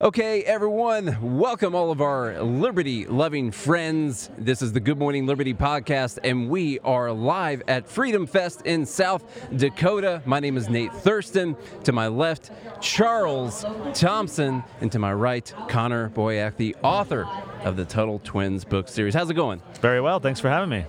Okay, everyone, welcome all of our liberty loving friends. This is the Good Morning Liberty podcast, and we are live at Freedom Fest in South Dakota. My name is Nate Thurston. To my left, Charles Thompson, and to my right, Connor Boyack, the author of the Tuttle Twins book series. How's it going? Very well. Thanks for having me.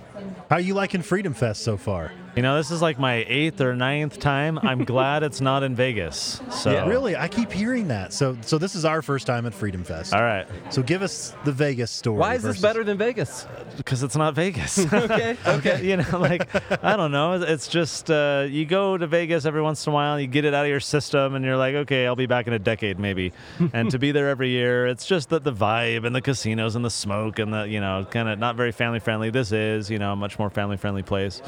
How are you liking Freedom Fest so far? You know, this is like my eighth or ninth time. I'm glad it's not in Vegas. So Yeah, really, I keep hearing that. So, so this is our first time at Freedom Fest. All right, So, give us the Vegas story. Why is this better than Vegas? because it's not Vegas. Okay, okay. you know, like I don't know. It's just uh, you go to Vegas every once in a while, you get it out of your system, and you're like, okay, I'll be back in a decade maybe. and to be there every year, it's just that the vibe and the casinos and the smoke and the you know, kind of not very family friendly. This is you know much more family friendly place.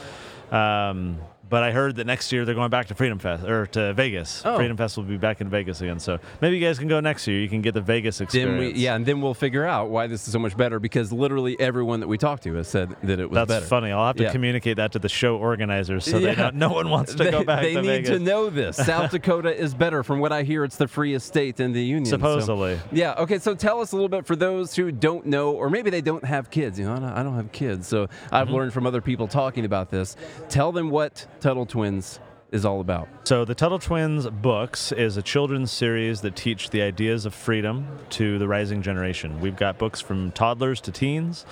Um, but I heard that next year they're going back to Freedom Fest or to Vegas. Oh. Freedom Fest will be back in Vegas again. So maybe you guys can go next year. You can get the Vegas Then experience. we, yeah, and then we'll figure out why this is so much better because literally everyone that we talked to has said that it was That's better. funny. I'll have to Yeah. communicate that to the show organizers so Yeah. no one wants to they, go back they to need Vegas. to know this. South Dakota is better. From what I hear, it's the freest state in the union. so- Supposedly. yeah. Okay. So tell us a little bit for those who don't know, or maybe they don't have kids. You know, I don't, I don't have kids, so I've Mm-hmm. learned from other people talking about this. Tell them what Tuttle Twins is all about. So, the Tuttle Twins books is a children's series that teach the ideas of freedom to the rising generation. We've got books from toddlers to teens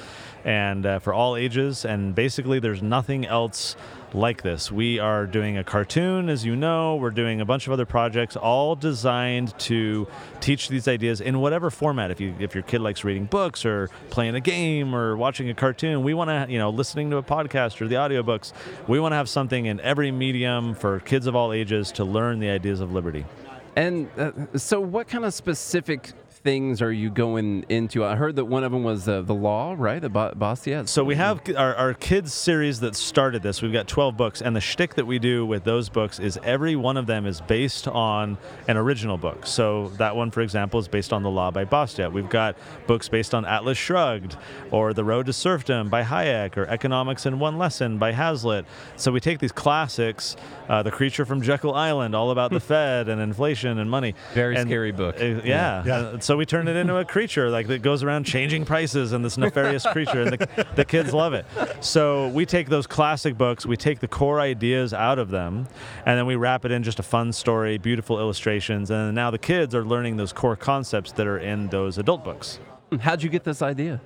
and uh, for all ages, and basically, there's nothing else like this. We are doing a cartoon, as you know, we're doing a bunch of other projects, all designed to teach these ideas in whatever format. If you if your kid likes reading books or playing a game or watching a cartoon, we want to, you know, listening to a podcast or the audiobooks, we want to have something in every medium for kids of all ages to learn the ideas of liberty. And uh, so, what kind of specific things are you going into? I heard that one of them was uh, the law, right? The ba- Bastiat. So we have our, our kids series that started this. We've got 12 books, and the shtick that we do with those books is every one of them is based on an original book. So that one, for example, is based on The Law by Bastiat. We've got books based on Atlas Shrugged, or The Road to Serfdom by Hayek, or Economics in One Lesson by Hazlitt. So we take these classics, uh, The Creature from Jekyll Island, all about the Fed and inflation and money. Very and- scary book. uh, yeah. Yeah. Uh, so we turn it into a creature like that goes around changing prices and this nefarious creature, and the, the kids love it. So we take those classic books, we take the core ideas out of them, and then we wrap it in just a fun story, beautiful illustrations, and now the kids are learning those core concepts that are in those adult books. How'd you get this idea?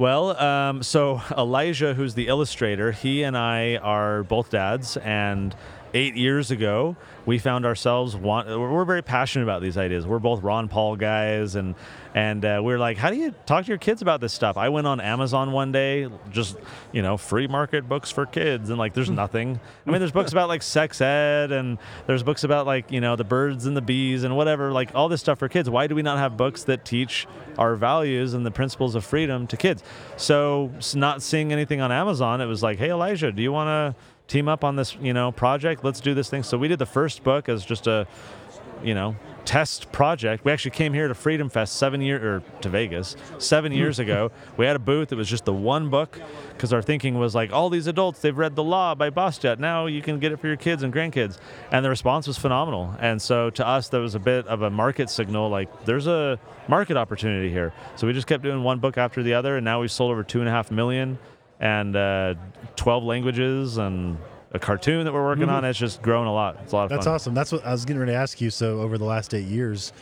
Well, um, so Elijah, who's the illustrator, he and I are both dads, and eight years ago, we found ourselves want. We're very passionate about these ideas. We're both Ron Paul guys, and and uh, we are like, how do you talk to your kids about this stuff? I went on Amazon one day, just you know, free market books for kids, and like, there's nothing. I mean, there's books about like sex ed, and there's books about like you know the birds and the bees and whatever, like all this stuff for kids. Why do we not have books that teach our values and the principles of freedom to kids? So, not seeing anything on Amazon, it was like, hey Elijah, do you want to team up on this you know project? Let's do this thing. So we did the first book as just a you know test project. We actually came here to Freedom Fest seven year or to Vegas seven hmm. years ago. We had a booth. It was just the one book because our thinking was like all these adults they've read The Law by Bastiat. Now you can get it for your kids and grandkids, and the response was phenomenal. And so to us, there was a bit of a market signal like there's a market opportunity here. So we just kept doing one book after the other, and now we've sold over two and a half million and uh, 12 languages and a cartoon that we're working on. It's just grown a lot. It's a lot of fun. That's fun. awesome. That's what I was getting ready to ask you. So, over the last eight years,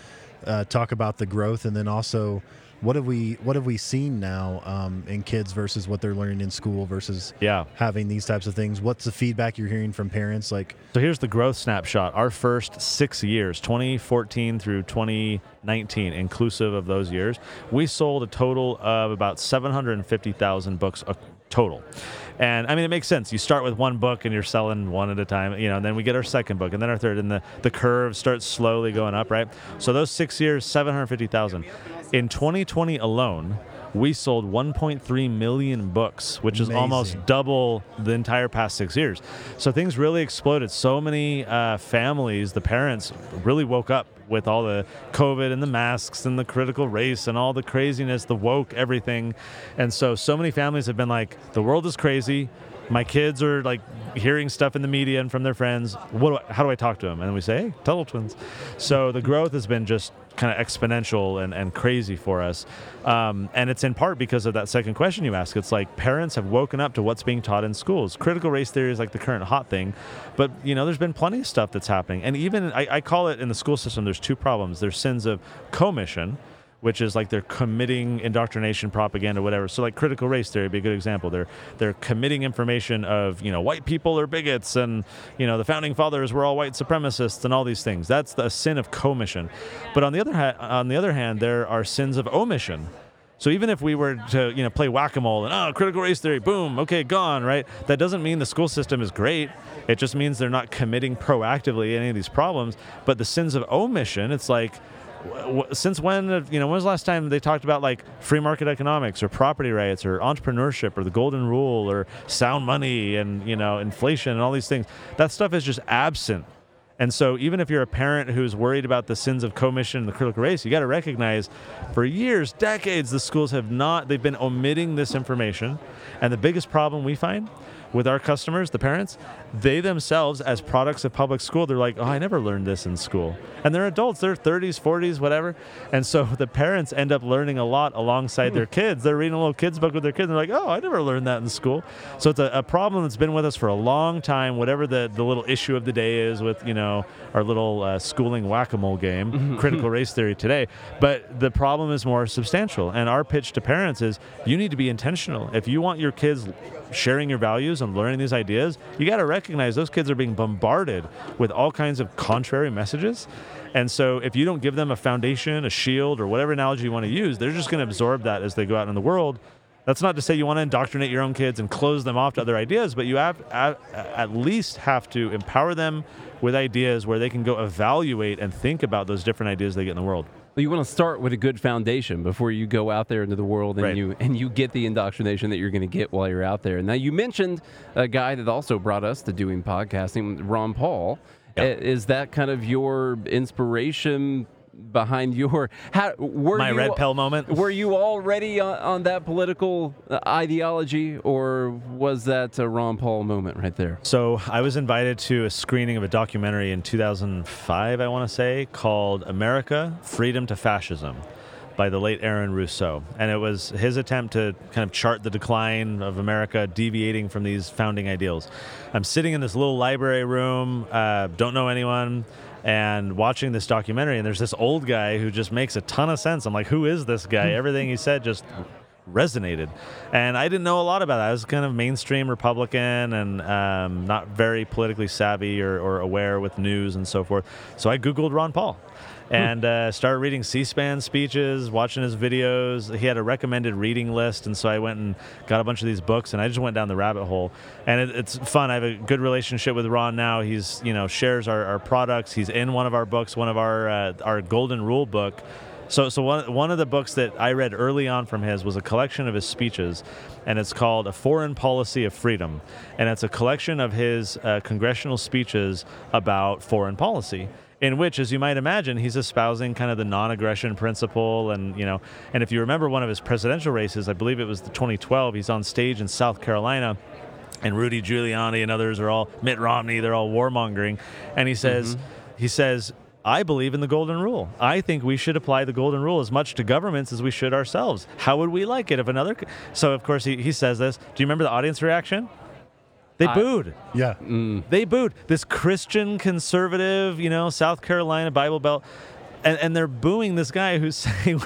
uh, talk about the growth, and then also, what have we what have we seen now um, in kids versus what they're learning in school versus Yeah. having these types of things? What's the feedback you're hearing from parents? Like, So here's the growth snapshot. Our first six years, 2014 through 2019, inclusive of those years, we sold a total of about 750,000 books total. And I mean, it makes sense. You start with one book and you're selling one at a time, you know, and then we get our second book and then our third, and the, the curve starts slowly going up, right? So those six years, 750,000. In 2020 alone, we sold 1.3 million books, which is almost double the entire past six years. So things really exploded. So many uh, families, the parents, really woke up with all the COVID and the masks and the critical race and all the craziness, the woke, everything. And so, so many families have been like, the world is crazy. My kids are like hearing stuff in the media and from their friends. What? Do I, how do I talk to them? And we say, hey, Tuttle Twins. So the growth has been just kind of exponential and, and crazy for us. Um, and it's in part because of that second question you ask. It's like parents have woken up to what's being taught in schools. Critical race theory is like the current hot thing, but you know, there's been plenty of stuff that's happening. And even I, I call it in the school system, there's two problems. There's sins of commission, which is like they're committing indoctrination, propaganda, whatever. So like critical race theory would be a good example. They're they're committing information of you know white people are bigots and you know the founding fathers were all white supremacists and all these things. That's the sin of commission. But on the other hand, on the other hand, there are sins of omission. So even if we were to, you know, play whack-a-mole and oh, critical race theory, boom, okay, gone, right? That doesn't mean the school system is great. It just means they're not committing proactively any of these problems. But the sins of omission, it's like, since when, you know, when was the last time they talked about like free market economics or property rights or entrepreneurship or the golden rule or sound money and, you know, inflation and all these things? That stuff is just absent and so, even if you're a parent who's worried about the sins of commission and the critical race, you got to recognize for years, decades, the schools have not, they've been omitting this information. And the biggest problem we find with our customers, the parents, they themselves, as products of public school, they're like, oh, I never learned this in school. And they're adults, they're 30s, 40s, whatever. And so the parents end up learning a lot alongside their kids. They're reading a little kids' book with their kids, and they're like, oh, I never learned that in school. So it's a, a problem that's been with us for a long time, whatever the, the little issue of the day is with, you know, our little uh, schooling whack a mole game, critical race theory today. But the problem is more substantial. And our pitch to parents is you need to be intentional. If you want your kids sharing your values and learning these ideas, you got to recognize those kids are being bombarded with all kinds of contrary messages. And so if you don't give them a foundation, a shield, or whatever analogy you want to use, they're just going to absorb that as they go out in the world. That's not to say you want to indoctrinate your own kids and close them off to other ideas, but you have at least have to empower them with ideas where they can go evaluate and think about those different ideas they get in the world you want to start with a good foundation before you go out there into the world and right. you and you get the indoctrination that you're going to get while you're out there. Now you mentioned a guy that also brought us to doing podcasting, Ron Paul. Yep. Is that kind of your inspiration behind your how were my you, red pill moment? Were you already on, on that political uh, ideology, or was that a Ron Paul moment right there? So I was invited to a screening of a documentary in 2005, I want to say, called "America: Freedom to Fascism." by the late Aaron Russo. And it was his attempt to kind of chart the decline of America, deviating from these founding ideals. I'm sitting in this little library room, uh, don't know anyone and watching this documentary and there's this old guy who just makes a ton of sense. I'm like who is this guy? Everything he said just resonated. And i didn't know a lot about that. I was kind of mainstream republican and um, not very politically savvy or, or aware with news and so forth. So i googled ron paul. Hmm. And uh, started reading C-SPAN speeches, watching his videos. He had a recommended reading list, and so I went and got a bunch of these books, and I just went down the rabbit hole. And it, it's fun. I have a good relationship with Ron now. He's you know shares our, our products. He's in one of our books, one of our uh, our Golden Rule book. So, so one, one of the books that I read early on from his was a collection of his speeches, and it's called A Foreign Policy of Freedom. And it's a collection of his uh, congressional speeches about foreign policy in which, as you might imagine, he's espousing kind of the non-aggression principle, and you know, and if you remember one of his presidential races, I believe it was the 2012, he's on stage in South Carolina, and Rudy Giuliani and others are all Mitt Romney, they're all warmongering, and he says, mm-hmm. he says. I believe in the golden rule. I think we should apply the golden rule as much to governments as we should ourselves. How would we like it if another? So, of course, he, he says this. Do you remember the audience reaction? They I, booed. Yeah. Mm. They booed. This Christian conservative, you know, South Carolina Bible Belt and, and they're booing this guy who's saying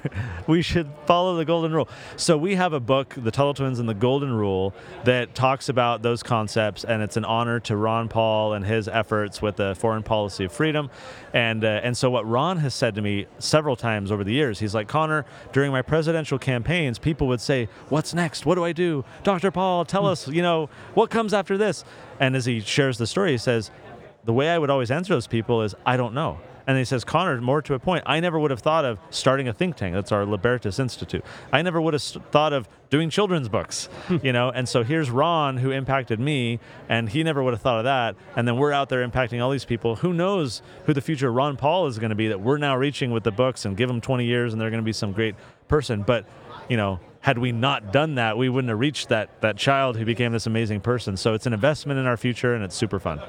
we should follow the golden rule. So we have a book, The Tuttle Twins and the Golden Rule, that talks about those concepts, and it's an honor to Ron Paul and his efforts with the foreign policy of freedom. And uh, and so what Ron has said to me several times over the years, he's like, Connor, during my presidential campaigns, people would say, "What's next? What do I do, Dr. Paul? Tell us, you know, what comes after this?" And as he shares the story, he says, "The way I would always answer those people is, I don't know." And he says, Connor, more to a point, I never would have thought of starting a think tank. That's our Libertas Institute. I never would have thought of doing children's books, hmm. you know. And so here's Ron, who impacted me, and he never would have thought of that. And then we're out there impacting all these people. Who knows who the future Ron Paul is going to be that we're now reaching with the books and give them 20 years and they're going to be some great person. But, you know, had we not done that, we wouldn't have reached that that child who became this amazing person. So it's an investment in our future, and it's super fun.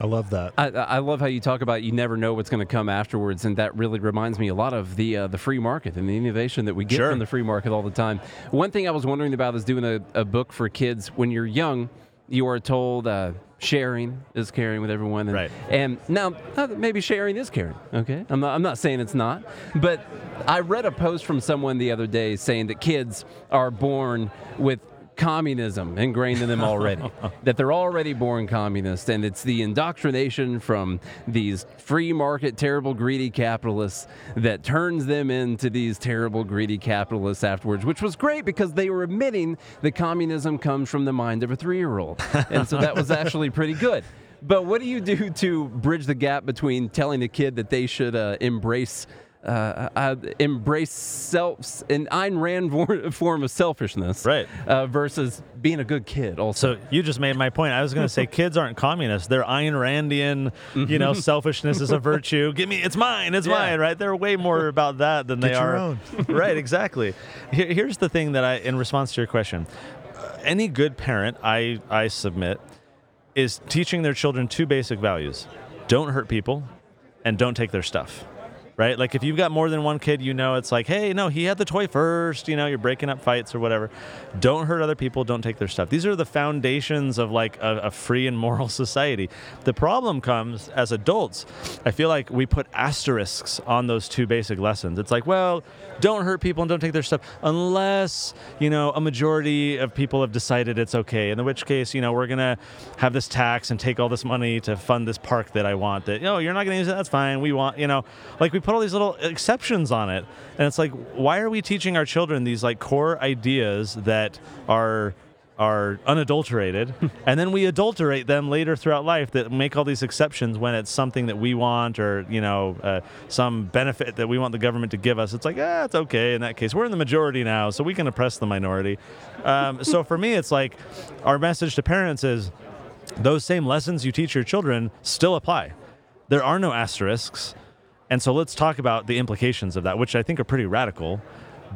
I love that. I, I love how you talk about you never know what's going to come afterwards, and that really reminds me a lot of the uh, the free market and the innovation that we get Sure. from the free market all the time. One thing I was wondering about is doing a, a book for kids. When you're young, you are told uh, sharing is caring with everyone, and, Right. and now uh, maybe sharing is caring. Okay, I'm not I'm not saying it's not, but I read a post from someone the other day saying that kids are born with communism ingrained in them already that they're already born communist and it's the indoctrination from these free market terrible greedy capitalists that turns them into these terrible greedy capitalists afterwards which was great because they were admitting that communism comes from the mind of a three-year-old. And so that was actually pretty good. But what do you do to bridge the gap between telling a kid that they should uh, embrace uh, uh, embrace self an Ayn Rand form of selfishness, Right. Uh, versus being a good kid. Also, So you just made my point. I was going to say kids aren't communists. They're Ayn Randian. You know, selfishness is a virtue. Give me, it's mine, it's Yeah. mine. Right? They're way more about that than they Get your are. own. right? Exactly. Here, here's the thing that I, in response to your question, uh, any good parent, I I submit, is teaching their children two basic values: don't hurt people, and don't take their stuff. Right? Like if you've got more than one kid, you know it's like, hey, no, he had the toy first. You know, you're breaking up fights or whatever. Don't hurt other people. Don't take their stuff. These are the foundations of like a, a free and moral society. The problem comes as adults. I feel like we put asterisks on those two basic lessons. It's like, well, don't hurt people and don't take their stuff unless you know a majority of people have decided it's okay. In which case, you know, we're gonna have this tax and take all this money to fund this park that I want. That no, you're not gonna use it. That's fine. We want, you know, like we put all these little exceptions on it, and it's like, why are we teaching our children these like core ideas that are are unadulterated, and then we adulterate them later throughout life that make all these exceptions when it's something that we want or you know uh, some benefit that we want the government to give us. It's like ah, it's okay in that case. We're in the majority now, so we can oppress the minority. Um, so for me, it's like our message to parents is those same lessons you teach your children still apply. There are no asterisks. And so let's talk about the implications of that, which I think are pretty radical,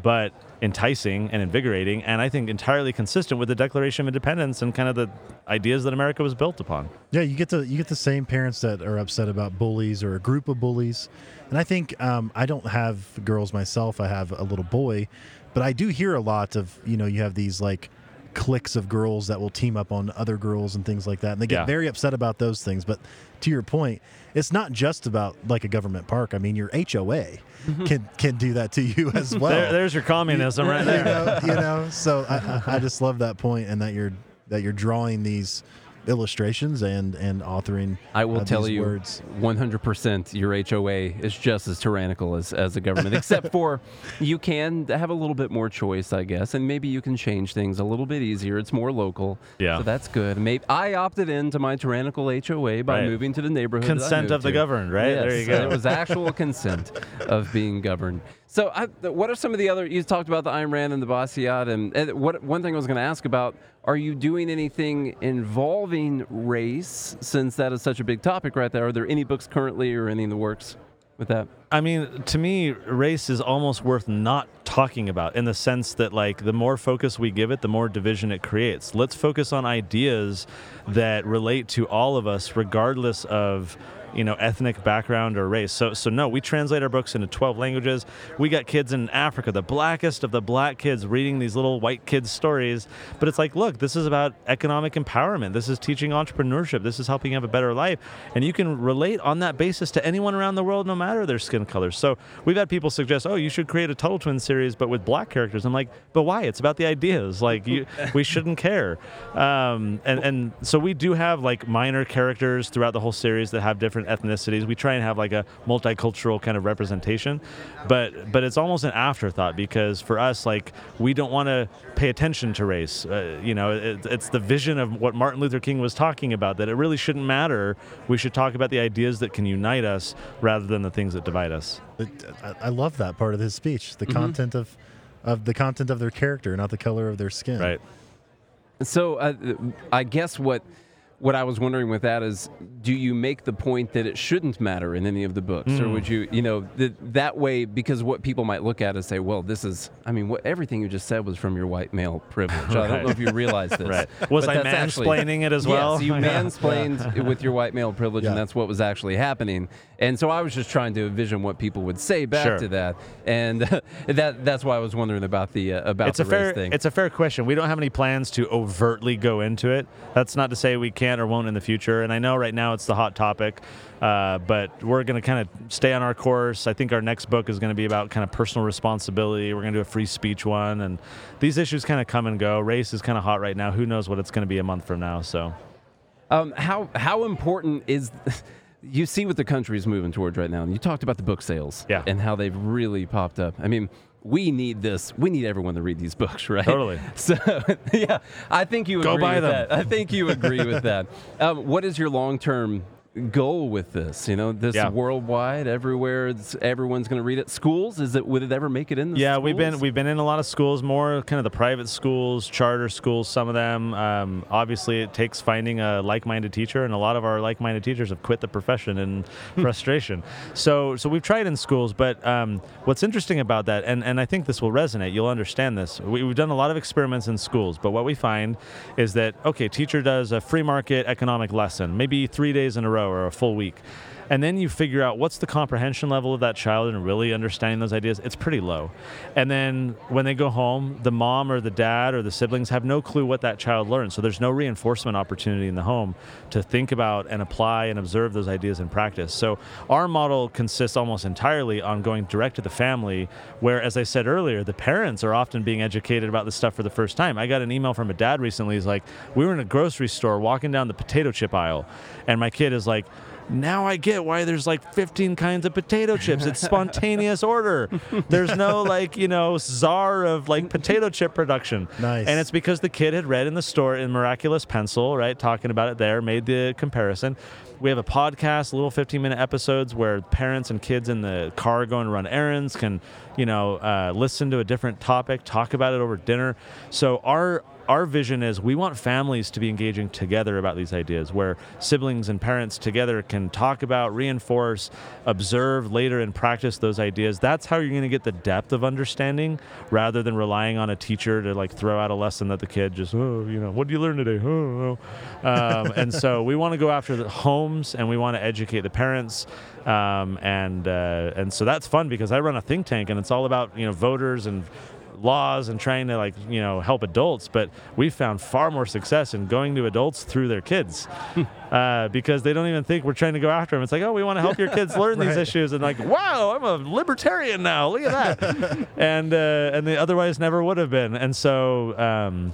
but enticing and invigorating, and I think entirely consistent with the Declaration of Independence and kind of the ideas that America was built upon. Yeah, you get the you get the same parents that are upset about bullies or a group of bullies, and I think um, I don't have girls myself. I have a little boy, but I do hear a lot of you know you have these like cliques of girls that will team up on other girls and things like that, and they get Yeah. very upset about those things. But to your point, it's not just about like a government park. I mean, your HOA mm-hmm. can can do that to you as well. There, there's your communism right you there. know, you know. So I, I I just love that point, and that you're that you're drawing these illustrations and and authoring. I will uh, tell these you, words. 100% your HOA is just as tyrannical as, as the government, except for you can have a little bit more choice, I guess, and maybe you can change things a little bit easier. It's more local, Yeah. so that's good. Maybe I opted into my tyrannical HOA by Right. moving to the neighborhood. Consent of the to. governed, right? Yes, There you go. It was actual consent of being governed. So, I, what are some of the other? You talked about the Ayn Rand and the Bastiat, and, and what one thing I was going to ask about: Are you doing anything involving race? Since that is such a big topic right there, are there any books currently or any in the works with that? I mean, to me, race is almost worth not talking about in the sense that, like, the more focus we give it, the more division it creates. Let's focus on ideas that relate to all of us, regardless of you know ethnic background or race. So so no we translate our books into 12 languages. We got kids in africa the blackest of the black kids reading these little white kids stories. But it's like look this is about economic empowerment. This is teaching entrepreneurship. This is helping you have a better life. And you can relate on that basis to anyone around the world no matter their skin color. So we've had people suggest oh you should create a tuttle twin series but with black characters. I'm like but why? It's about the ideas. Like you we shouldn't care. Um, and and so we do have like minor characters throughout the whole series that have different ethnicities we try and have like a multicultural kind of representation but but it's almost an afterthought because for us like we don't want to pay attention to race uh, you know it, it's the vision of what martin luther king was talking about that it really shouldn't matter we should talk about the ideas that can unite us rather than the things that divide us I, I love that part of his speech. Mm-hmm. The content of of the content of their character, not the color of their skin. right So uh, I guess what what I was wondering with that is, do you make the point that it shouldn't matter in any of the books, or would you, you know, th- that way? Because what people might look at is say, well, this is, I mean, what everything you just said was from your white male privilege. I don't know if you realize this. Right. Was I that's actually- mansplaining it as well? Yes, you Yeah. mansplained with your white male privilege, and that's what was actually happening. And so I was just trying to envision what people would say back Sure. to that, and that that's why I was wondering about the uh, about it's the a fair thing. it's a fair question. We don't have any plans to overtly go into it. That's not to say we can't or won't in the future. And I know right now it's the hot topic, uh, but we're going to kind of stay on our course. I think our next book is going to be about kind of personal responsibility. We're going to do a free speech one, and these issues kind of come and go. Race is kind of hot right now. Who knows what it's going to be a month from now? So. Um, how how important is you see what the country is moving towards right now? And you talked about the book sales, Yeah. and how they've really popped up. I mean, we need this. We need everyone to read these books, right? Totally. So yeah, I think you Go agree buy with them. that. I think you agree with that. Um, what is your long term goal with this? You know, this Yeah. worldwide, everywhere. Everyone's going to read it. Schools? Is it? Would it ever make it in? The Yeah, we've been we've been in a lot of schools, more kind of the private schools, charter schools. Some of them, um, obviously, it takes finding a like-minded teacher, and a lot of our like-minded teachers have quit the profession in frustration. So, so we've tried in schools, but um, what's interesting about that, and and I think this will resonate. You'll understand this. We, we've done a lot of experiments in schools, but what we find is that okay, teacher does a free market economic lesson, maybe three days in a row or a full week. And then you figure out what's the comprehension level of that child and really understanding those ideas. It's pretty low. And then when they go home, the mom or the dad or the siblings have no clue what that child learned. So there's no reinforcement opportunity in the home to think about and apply and observe those ideas in practice. So our model consists almost entirely on going direct to the family, where, as I said earlier, the parents are often being educated about this stuff for the first time. I got an email from a dad recently. He's like, We were in a grocery store walking down the potato chip aisle, and my kid is like, now I get why there's like 15 kinds of potato chips. It's spontaneous order. There's no like, you know, czar of like potato chip production. Nice. And it's because the kid had read in the store in Miraculous Pencil, right? Talking about it there, made the comparison. We have a podcast, little 15 minute episodes where parents and kids in the car going to run errands can, you know, uh, listen to a different topic, talk about it over dinner. So our our vision is we want families to be engaging together about these ideas where siblings and parents together can talk about reinforce observe later and practice those ideas that's how you're going to get the depth of understanding rather than relying on a teacher to like throw out a lesson that the kid just oh you know what did you learn today oh, oh. Um, and so we want to go after the homes and we want to educate the parents um, and uh, and so that's fun because I run a think tank and it's all about you know voters and laws and trying to like you know help adults but we've found far more success in going to adults through their kids uh, because they don't even think we're trying to go after them. It's like oh we want to help your kids learn these issues and like wow i'm a libertarian now look at that. And uh, and they otherwise never would have been. And so um,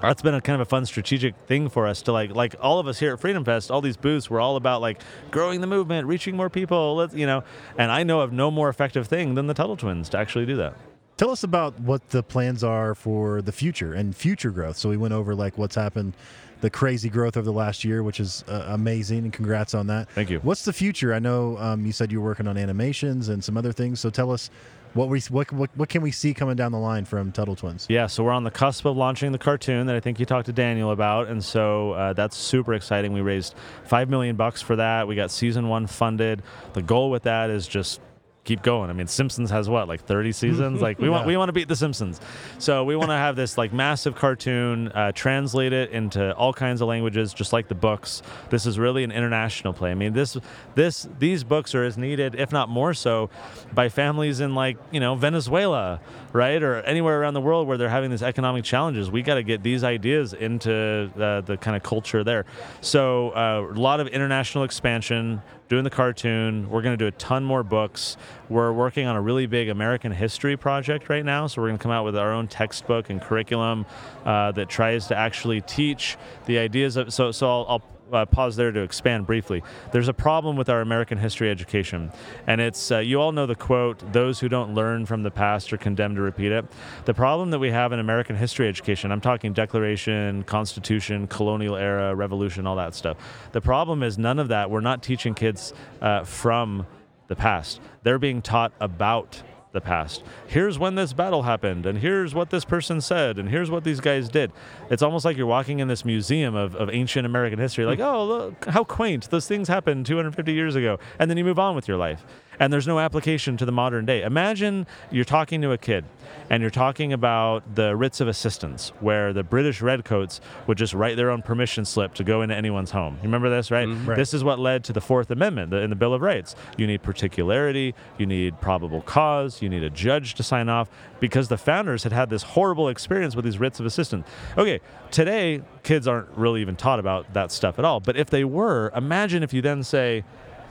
that's been a kind of a fun strategic thing for us to like like all of us here at Freedom Fest, all these booths, we're all about like growing the movement, reaching more people, let's you know, and I know of no more effective thing than the Tuttle Twins to actually do that. Tell us about what the plans are for the future and future growth. So we went over like what's happened, the crazy growth over the last year, which is uh, amazing, and congrats on that. Thank you. What's the future? I know um, you said you were working on animations and some other things. So tell us what we what what, what can we see coming down the line from Tuttle Twins? Yeah, so we're on the cusp of launching the cartoon that I think you talked to Daniel about, and so uh, that's super exciting. We raised five million bucks for that. We got season one funded. The goal with that is just keep going. I mean, Simpsons has what like 30 seasons. Like we want we want to beat the Simpsons, so we want to have this like massive cartoon, uh, translate it into all kinds of languages, just like the books. This is really an international play. I mean, this this these books are as needed, if not more so, by families in like you know Venezuela, right, or anywhere around the world where they're having these economic challenges. We got to get these ideas into uh, the kind of culture there. So uh, a lot of international expansion. Doing the cartoon, we're going to do a ton more books. We're working on a really big American history project right now, so we're going to come out with our own textbook and curriculum uh, that tries to actually teach the ideas of. So, so I'll, I'll uh, pause there to expand briefly. There's a problem with our American history education, and it's uh, you all know the quote: "Those who don't learn from the past are condemned to repeat it." The problem that we have in American history education, I'm talking Declaration, Constitution, colonial era, Revolution, all that stuff. The problem is none of that. We're not teaching kids uh, from the past. They're being taught about the past. Here's when this battle happened, and here's what this person said, and here's what these guys did. It's almost like you're walking in this museum of, of ancient American history, like, hmm. oh, look, how quaint. Those things happened 250 years ago. And then you move on with your life. And there's no application to the modern day. Imagine you're talking to a kid and you're talking about the writs of assistance, where the British redcoats would just write their own permission slip to go into anyone's home. You remember this, right? Mm-hmm. Right. This is what led to the Fourth Amendment the, in the Bill of Rights. You need particularity, you need probable cause, you need a judge to sign off, because the founders had had this horrible experience with these writs of assistance. Okay, today, kids aren't really even taught about that stuff at all. But if they were, imagine if you then say,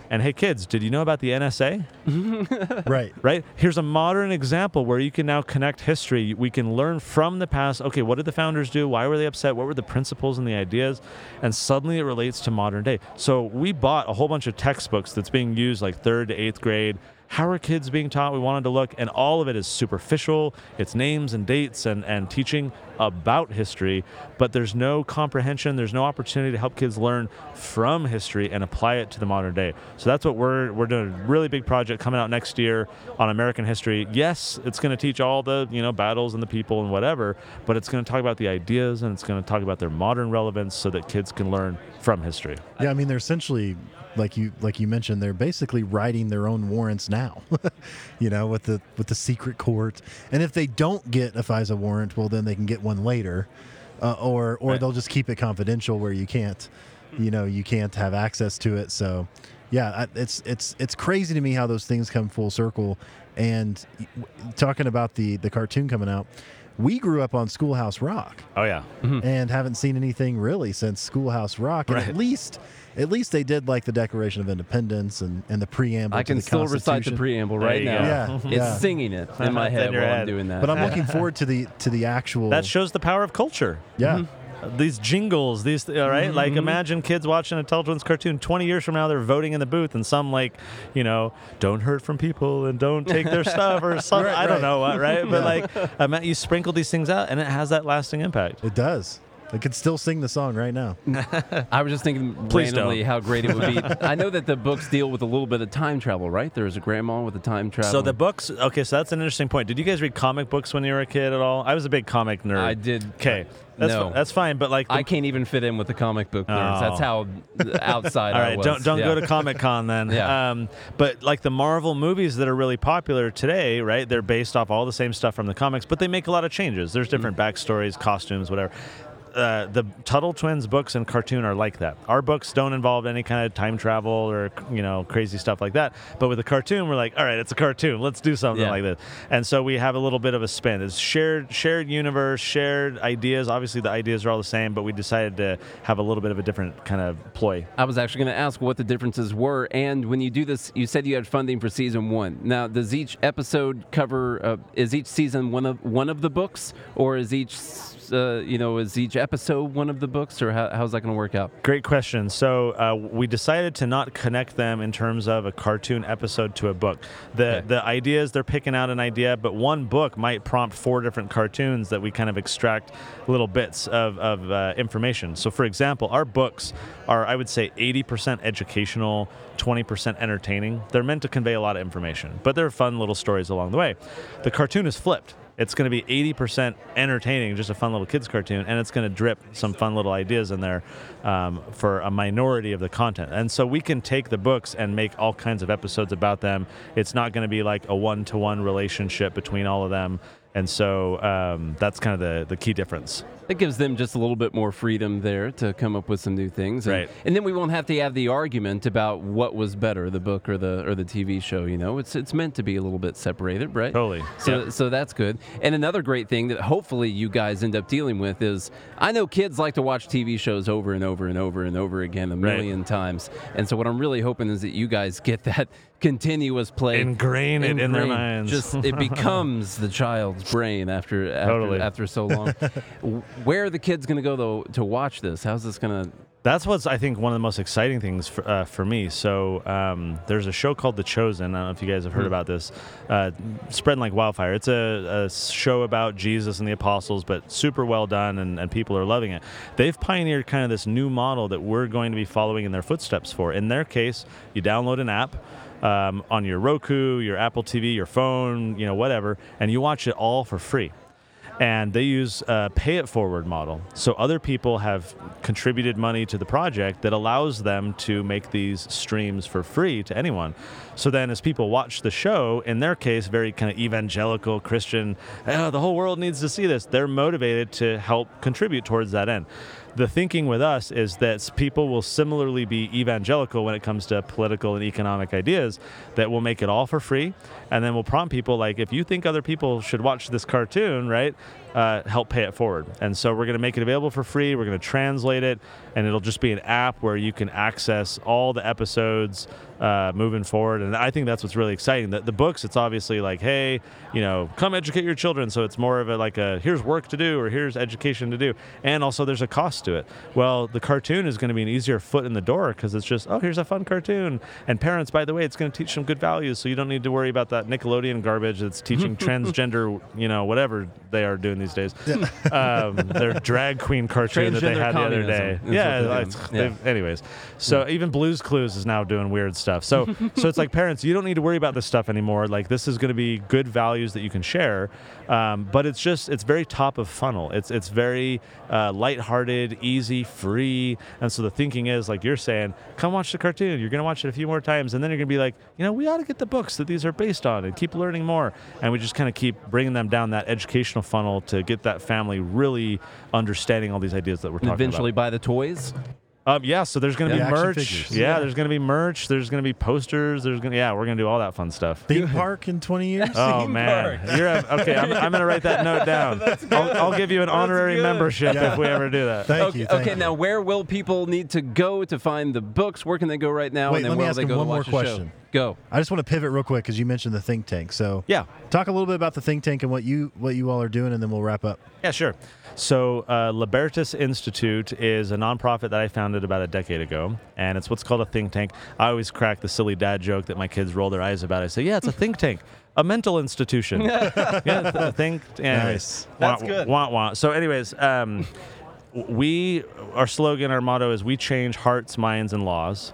and hey, kids, did you know about the NSA? Right. right? Here's a modern example where you can now connect history. We can learn from the past. Okay, what did the founders do? Why were they upset? What were the principles and the ideas? And suddenly it relates to modern day. So we bought a whole bunch of textbooks that's being used like third to eighth grade. How are kids being taught? We wanted to look, and all of it is superficial. It's names and dates and, and teaching about history, but there's no comprehension. There's no opportunity to help kids learn from history and apply it to the modern day. So that's what we're we're doing. A really big project coming out next year on American history. Yes, it's going to teach all the you know battles and the people and whatever, but it's going to talk about the ideas and it's going to talk about their modern relevance so that kids can learn from history. Yeah, I mean they're essentially like you like you mentioned they're basically writing their own warrants now. you know, with the with the secret court. And if they don't get a FISA warrant, well then they can get one later. Uh, or or Right. they'll just keep it confidential where you can't you know, you can't have access to it. So yeah, I- it's it's it's crazy to me how those things come full circle and talking about the the cartoon coming out. We grew up on Schoolhouse Rock Oh yeah, mm-hmm. and haven't seen anything really since Schoolhouse Rock. And Right. at least, at least they did like the Declaration of Independence and, and the preamble. I to can the still recite the preamble right now. go. Yeah, It's yeah. singing it in my head in your while I'm doing that. But I'm looking forward to the to the actual. that shows the power of culture. yeah, mm-hmm. These jingles, these all right? Like mm-hmm. imagine kids watching a Tuttle Twins cartoon 20 years from now they're voting in the booth and some like, you know, don't hurt from people and don't take their stuff or something. Right, I don't right. know what, right? But like I ima- you sprinkle these things out and it has that lasting impact. it does. I could still sing the song right now. I was just thinking Please randomly don't. how great it would be. I know that the books deal with a little bit of time travel, right? There's a grandma with a time travel. So the books, okay, so that's an interesting point. Did you guys read comic books when you were a kid at all? I was a big comic nerd. I did. Okay. That's No. fi- that's fine, but like the- I can't even fit in with the comic book nerds. That's how outside All I right, was. don't don't Yeah. go to Comic Con then. Yeah. Um, but like the Marvel movies that are really popular today, right? They're based off all the same stuff from the comics, but they make a lot of changes. There's different backstories, costumes, whatever. Uh, the Tuttle Twins books and cartoon are like that. Our books don't involve any kind of time travel or you know crazy stuff like that. But with the cartoon, we're like, all right, it's a cartoon. Let's do something Yeah. like this. And so we have a little bit of a spin. It's shared shared universe, shared ideas. Obviously, the ideas are all the same, but we decided to have a little bit of a different kind of ploy. I was actually going to ask what the differences were, and when you do this, you said you had funding for season one. Now, does each episode cover? Uh, is each season one of one of the books, or is each uh, you know is each episode one of the books, or how, how's that going to work out? Great question. So uh, we decided to not connect them in terms of a cartoon episode to a book. The Okay. the ideas they're picking out an idea, but one book might prompt four different cartoons that we kind of extract little bits of, of uh, information. So for example, our books are I would say 80% educational, 20% entertaining. They're meant to convey a lot of information, but they're fun little stories along the way. The cartoon is flipped. It's going to be 80% entertaining, just a fun little kids cartoon, and it's going to drip some fun little ideas in there um, for a minority of the content. And so we can take the books and make all kinds of episodes about them. It's not going to be like a one to one relationship between all of them. And so um, that's kind of the, the key difference. It gives them just a little bit more freedom there to come up with some new things, and, Right. and then we won't have to have the argument about what was better, the book or the or the TV show. You know, it's it's meant to be a little bit separated, right? Totally. So Yep. so that's good. And another great thing that hopefully you guys end up dealing with is I know kids like to watch TV shows over and over and over and over again a Right. million times, and so what I'm really hoping is that you guys get that continuous play Ingrain it in their minds. Just it becomes the child's brain after after, Totally. after so long. Where are the kids going to go though to watch this? How's this going to? That's what's I think one of the most exciting things for, uh, for me. So um, there's a show called The Chosen. I don't know if you guys have heard about this. Uh, spreading like wildfire. It's a, a show about Jesus and the apostles, but super well done, and, and people are loving it. They've pioneered kind of this new model that we're going to be following in their footsteps for. In their case, you download an app. um, on your Roku, your Apple TV, your phone, you know, whatever, and you watch it all for free and they use a pay it forward model. So other people have contributed money to the project that allows them to make these streams for free to anyone. So then, as people watch the show, in their case, very kind of evangelical Christian, oh, the whole world needs to see this, they're motivated to help contribute towards that end the thinking with us is that people will similarly be evangelical when it comes to political and economic ideas that will make it all for free and then we'll prompt people like if you think other people should watch this cartoon right uh, help pay it forward. And so we're going to make it available for free we're going to translate it and it'll just be an app where you can access all the episodes uh, moving forward. And I think that's what's really exciting. The, the books, it's obviously like, hey, you know, come educate your children. So it's more of a like a here's work to do or here's education to do. And also there's a cost to it. Well, the cartoon is going to be an easier foot in the door because it's just, oh, here's a fun cartoon. And parents, by the way, it's going to teach some good values. So you don't need to worry about that Nickelodeon garbage that's teaching transgender, you know, whatever they are doing these days. um, their drag queen cartoon that they had the other day. Yeah, yeah. Anyways, so yeah. even Blue's Clues is now doing weird stuff stuff. So so it's like parents, you don't need to worry about this stuff anymore. Like this is going to be good values that you can share. Um, but it's just it's very top of funnel. It's it's very uh, lighthearted, easy, free. And so the thinking is like you're saying, come watch the cartoon. You're going to watch it a few more times, and then you're going to be like, you know, we ought to get the books that these are based on and keep learning more. And we just kind of keep bringing them down that educational funnel to get that family really understanding all these ideas that we're talking eventually about. Eventually, buy the toys. Um, yeah, so there's going to yeah. be merch. Yeah, yeah, there's going to be merch. There's going to be posters. There's going to yeah, we're going to do all that fun stuff. Theme park in 20 years. Oh Theme man, park. you're a, okay. I'm, I'm going to write that note down. I'll, I'll, give you an That's honorary good. membership yeah. if we ever do that. Thank okay, you. Thank okay, you. now where will people need to go to find the books? Where can they go right now? Wait, and then let me ask they go one more question. Go. I just want to pivot real quick because you mentioned the think tank. So yeah, talk a little bit about the think tank and what you what you all are doing, and then we'll wrap up. Yeah, sure. So, uh, Libertas Institute is a nonprofit that I founded about a decade ago, and it's what's called a think tank. I always crack the silly dad joke that my kids roll their eyes about. I say, "Yeah, it's a think tank." a mental institution. yeah, th- think. Yeah, nice. That's wah, good. Wah, wah. So, anyways, um, we our slogan, our motto is "We change hearts, minds, and laws."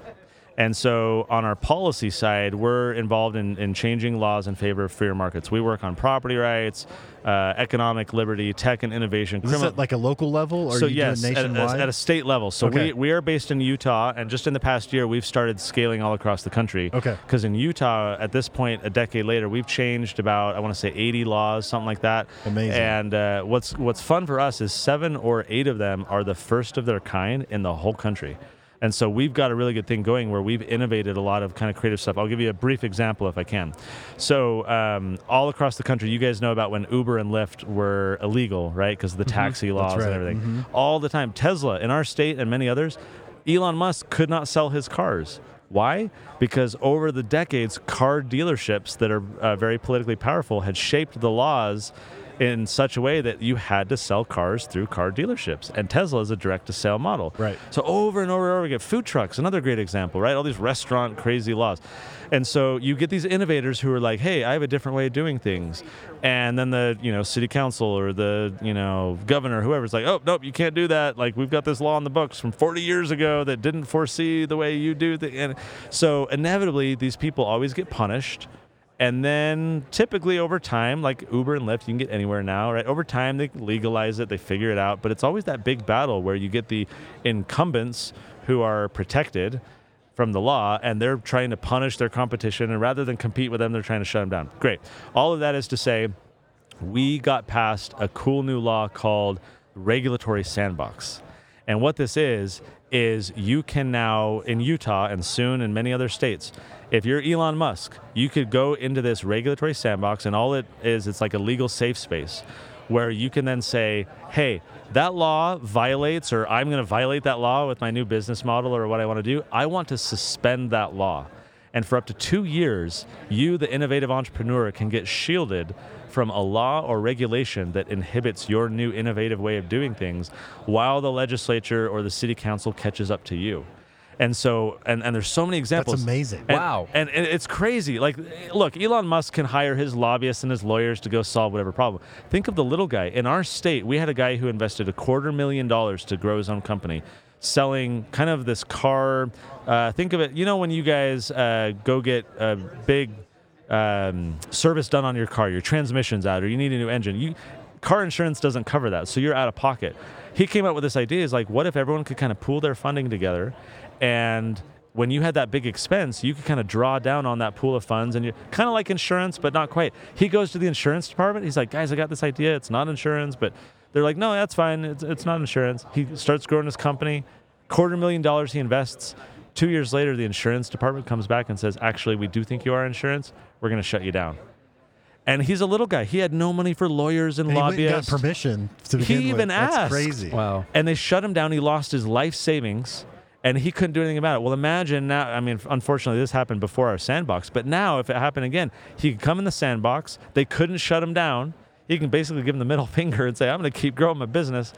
And so on our policy side, we're involved in, in changing laws in favor of freer markets. We work on property rights, uh, economic liberty, tech and innovation. Is this at like a local level or so yes, at, at, a state level. So okay. we, we are based in Utah, and just in the past year, we've started scaling all across the country. Okay. Because in Utah, at this point, a decade later, we've changed about I want to say 80 laws, something like that. Amazing. And uh, what's what's fun for us is seven or eight of them are the first of their kind in the whole country. And so we've got a really good thing going where we've innovated a lot of kind of creative stuff. I'll give you a brief example if I can. So um, all across the country, you guys know about when Uber and Lyft were illegal, right? Because of the mm-hmm. taxi mm-hmm. laws right. and everything. Mm-hmm. All the time. Tesla in our state and many others, Elon Musk could not sell his cars. Why? Because over the decades, car dealerships that are uh, very politically powerful had shaped the laws in such a way that you had to sell cars through car dealerships. And Tesla is a direct to sale model. Right. So over and over and over again, food trucks, another great example, right? All these restaurant crazy laws. And so you get these innovators who are like, hey, I have a different way of doing things. And then the, you know, city council or the, you know, governor, whoever's like, oh, nope, you can't do that. Like we've got this law in the books from 40 years ago that didn't foresee the way you do the and so inevitably these people always get punished and then typically over time, like Uber and Lyft, you can get anywhere now, right? Over time, they legalize it, they figure it out. But it's always that big battle where you get the incumbents who are protected from the law and they're trying to punish their competition. And rather than compete with them, they're trying to shut them down. Great. All of that is to say, we got passed a cool new law called Regulatory Sandbox. And what this is, is you can now, in Utah and soon in many other states, if you're Elon Musk, you could go into this regulatory sandbox, and all it is, it's like a legal safe space where you can then say, hey, that law violates, or I'm going to violate that law with my new business model or what I want to do. I want to suspend that law. And for up to two years, you, the innovative entrepreneur, can get shielded from a law or regulation that inhibits your new innovative way of doing things while the legislature or the city council catches up to you. And so, and, and there's so many examples. That's amazing. And, wow. And, and it's crazy. Like, look, Elon Musk can hire his lobbyists and his lawyers to go solve whatever problem. Think of the little guy. In our state, we had a guy who invested a quarter million dollars to grow his own company selling kind of this car. Uh, think of it, you know, when you guys uh, go get a big um, service done on your car, your transmission's out, or you need a new engine. You car insurance doesn't cover that, so you're out of pocket. He came up with this idea: is like, what if everyone could kind of pool their funding together, and when you had that big expense, you could kind of draw down on that pool of funds, and you're kind of like insurance, but not quite. He goes to the insurance department. He's like, guys, I got this idea. It's not insurance, but they're like, no, that's fine. It's, it's not insurance. He starts growing his company, quarter million dollars he invests. Two years later, the insurance department comes back and says, actually, we do think you are insurance. We're going to shut you down. And he's a little guy. He had no money for lawyers and, And he went got permission to He begin with. even That's asked. crazy. Wow. and they shut him down. He lost his life savings, and he couldn't do anything about it. Well, imagine now. I mean, unfortunately, this happened before our sandbox, but now if it happened again, he could come in the sandbox. They couldn't shut him down. He can basically give him the middle finger and say, "I'm going to keep growing my business."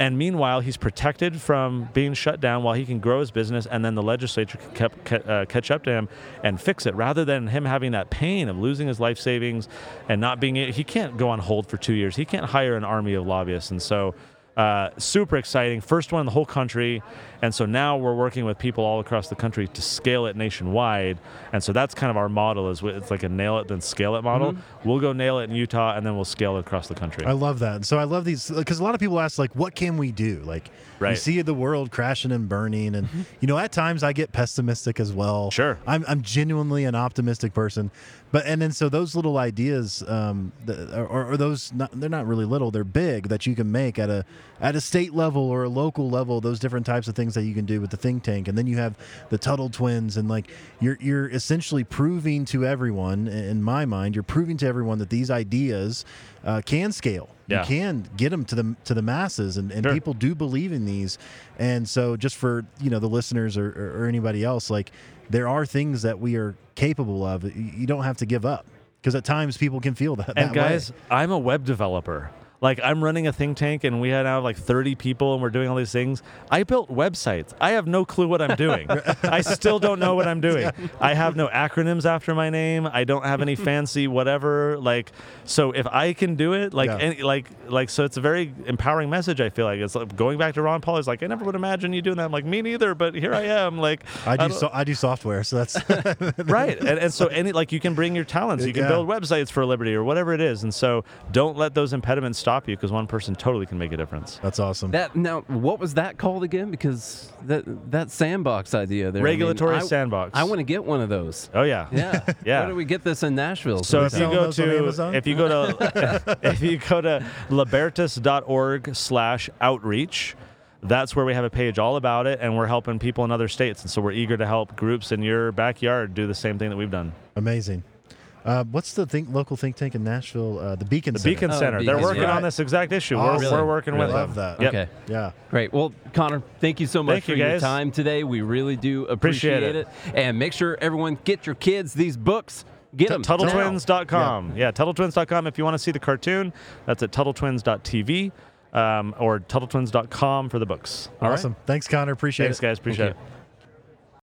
And meanwhile, he's protected from being shut down while he can grow his business, and then the legislature can uh, catch up to him and fix it, rather than him having that pain of losing his life savings and not being. He can't go on hold for two years. He can't hire an army of lobbyists, and so uh, super exciting. First one in the whole country. And so now we're working with people all across the country to scale it nationwide. And so that's kind of our model is it's like a nail it then scale it model. We'll go nail it in Utah and then we'll scale it across the country. I love that. So I love these because a lot of people ask like, what can we do? Like, you see the world crashing and burning, and you know, at times I get pessimistic as well. Sure. I'm I'm genuinely an optimistic person, but and then so those little ideas, um, the, or, or those not, they're not really little, they're big that you can make at a at a state level or a local level. Those different types of things that you can do with the think tank, and then you have the Tuttle twins, and like you're you're essentially proving to everyone, in my mind, you're proving to everyone that these ideas uh, can scale. Yeah. You can get them to the to the masses, and, and Sure. people do believe in these. And so, just for you know the listeners or, or, or anybody else, like there are things that we are capable of. You you don't have to give up because at times people can feel that. and that guys, way. I'm a web developer. Like I'm running a think tank and we had now like 30 people and we're doing all these things. I built websites. I have no clue what I'm doing. I still don't know what I'm doing. I have no acronyms after my name. I don't have any fancy whatever. Like so if I can do it, like Yeah. any, like like so it's a very empowering message I feel like. It's like going back to Ron Paul is like I never would imagine you doing that. I'm like me neither, but here I am like I do don't- so I do software, so that's right and, and so any like you can bring your talents you can Yeah. build websites for liberty or whatever it is and so don't let those impediments stop you because one person totally can make a difference that's awesome. That now, what was that called again? Because that that sandbox idea there. I mean, Regulatory I- sandbox. I want to get one of those. oh yeah Yeah. Yeah. Where do we get this in Nashville? so if you selling go those on to Amazon? if you go to if you go to libertas.org slash outreach that's where we have a page all about it and we're helping people in other states and so we're eager to help groups in your backyard do the same thing that we've done Amazing. Uh, what's the think local think tank in Nashville? Uh, the Beacon. Center. The Center. Beacon Oh, Center they're working yeah. on this exact issue Awesome. we're, we're working with Really love them that. Yep. Okay. Yeah. Great. Well, Connor, thank you so much Thank for you, your time today. We really do appreciate, Appreciate it. it. And make sure everyone get your kids these books. Get them. TuttleTwins.com. Yeah. TuttleTwins.com. If you want to see the cartoon, that's at TuttleTwins.tv um, or TuttleTwins.com for the books. All right. awesome. Thanks, Connor. Appreciate Thanks, it. Thanks, guys. Appreciate Thank it.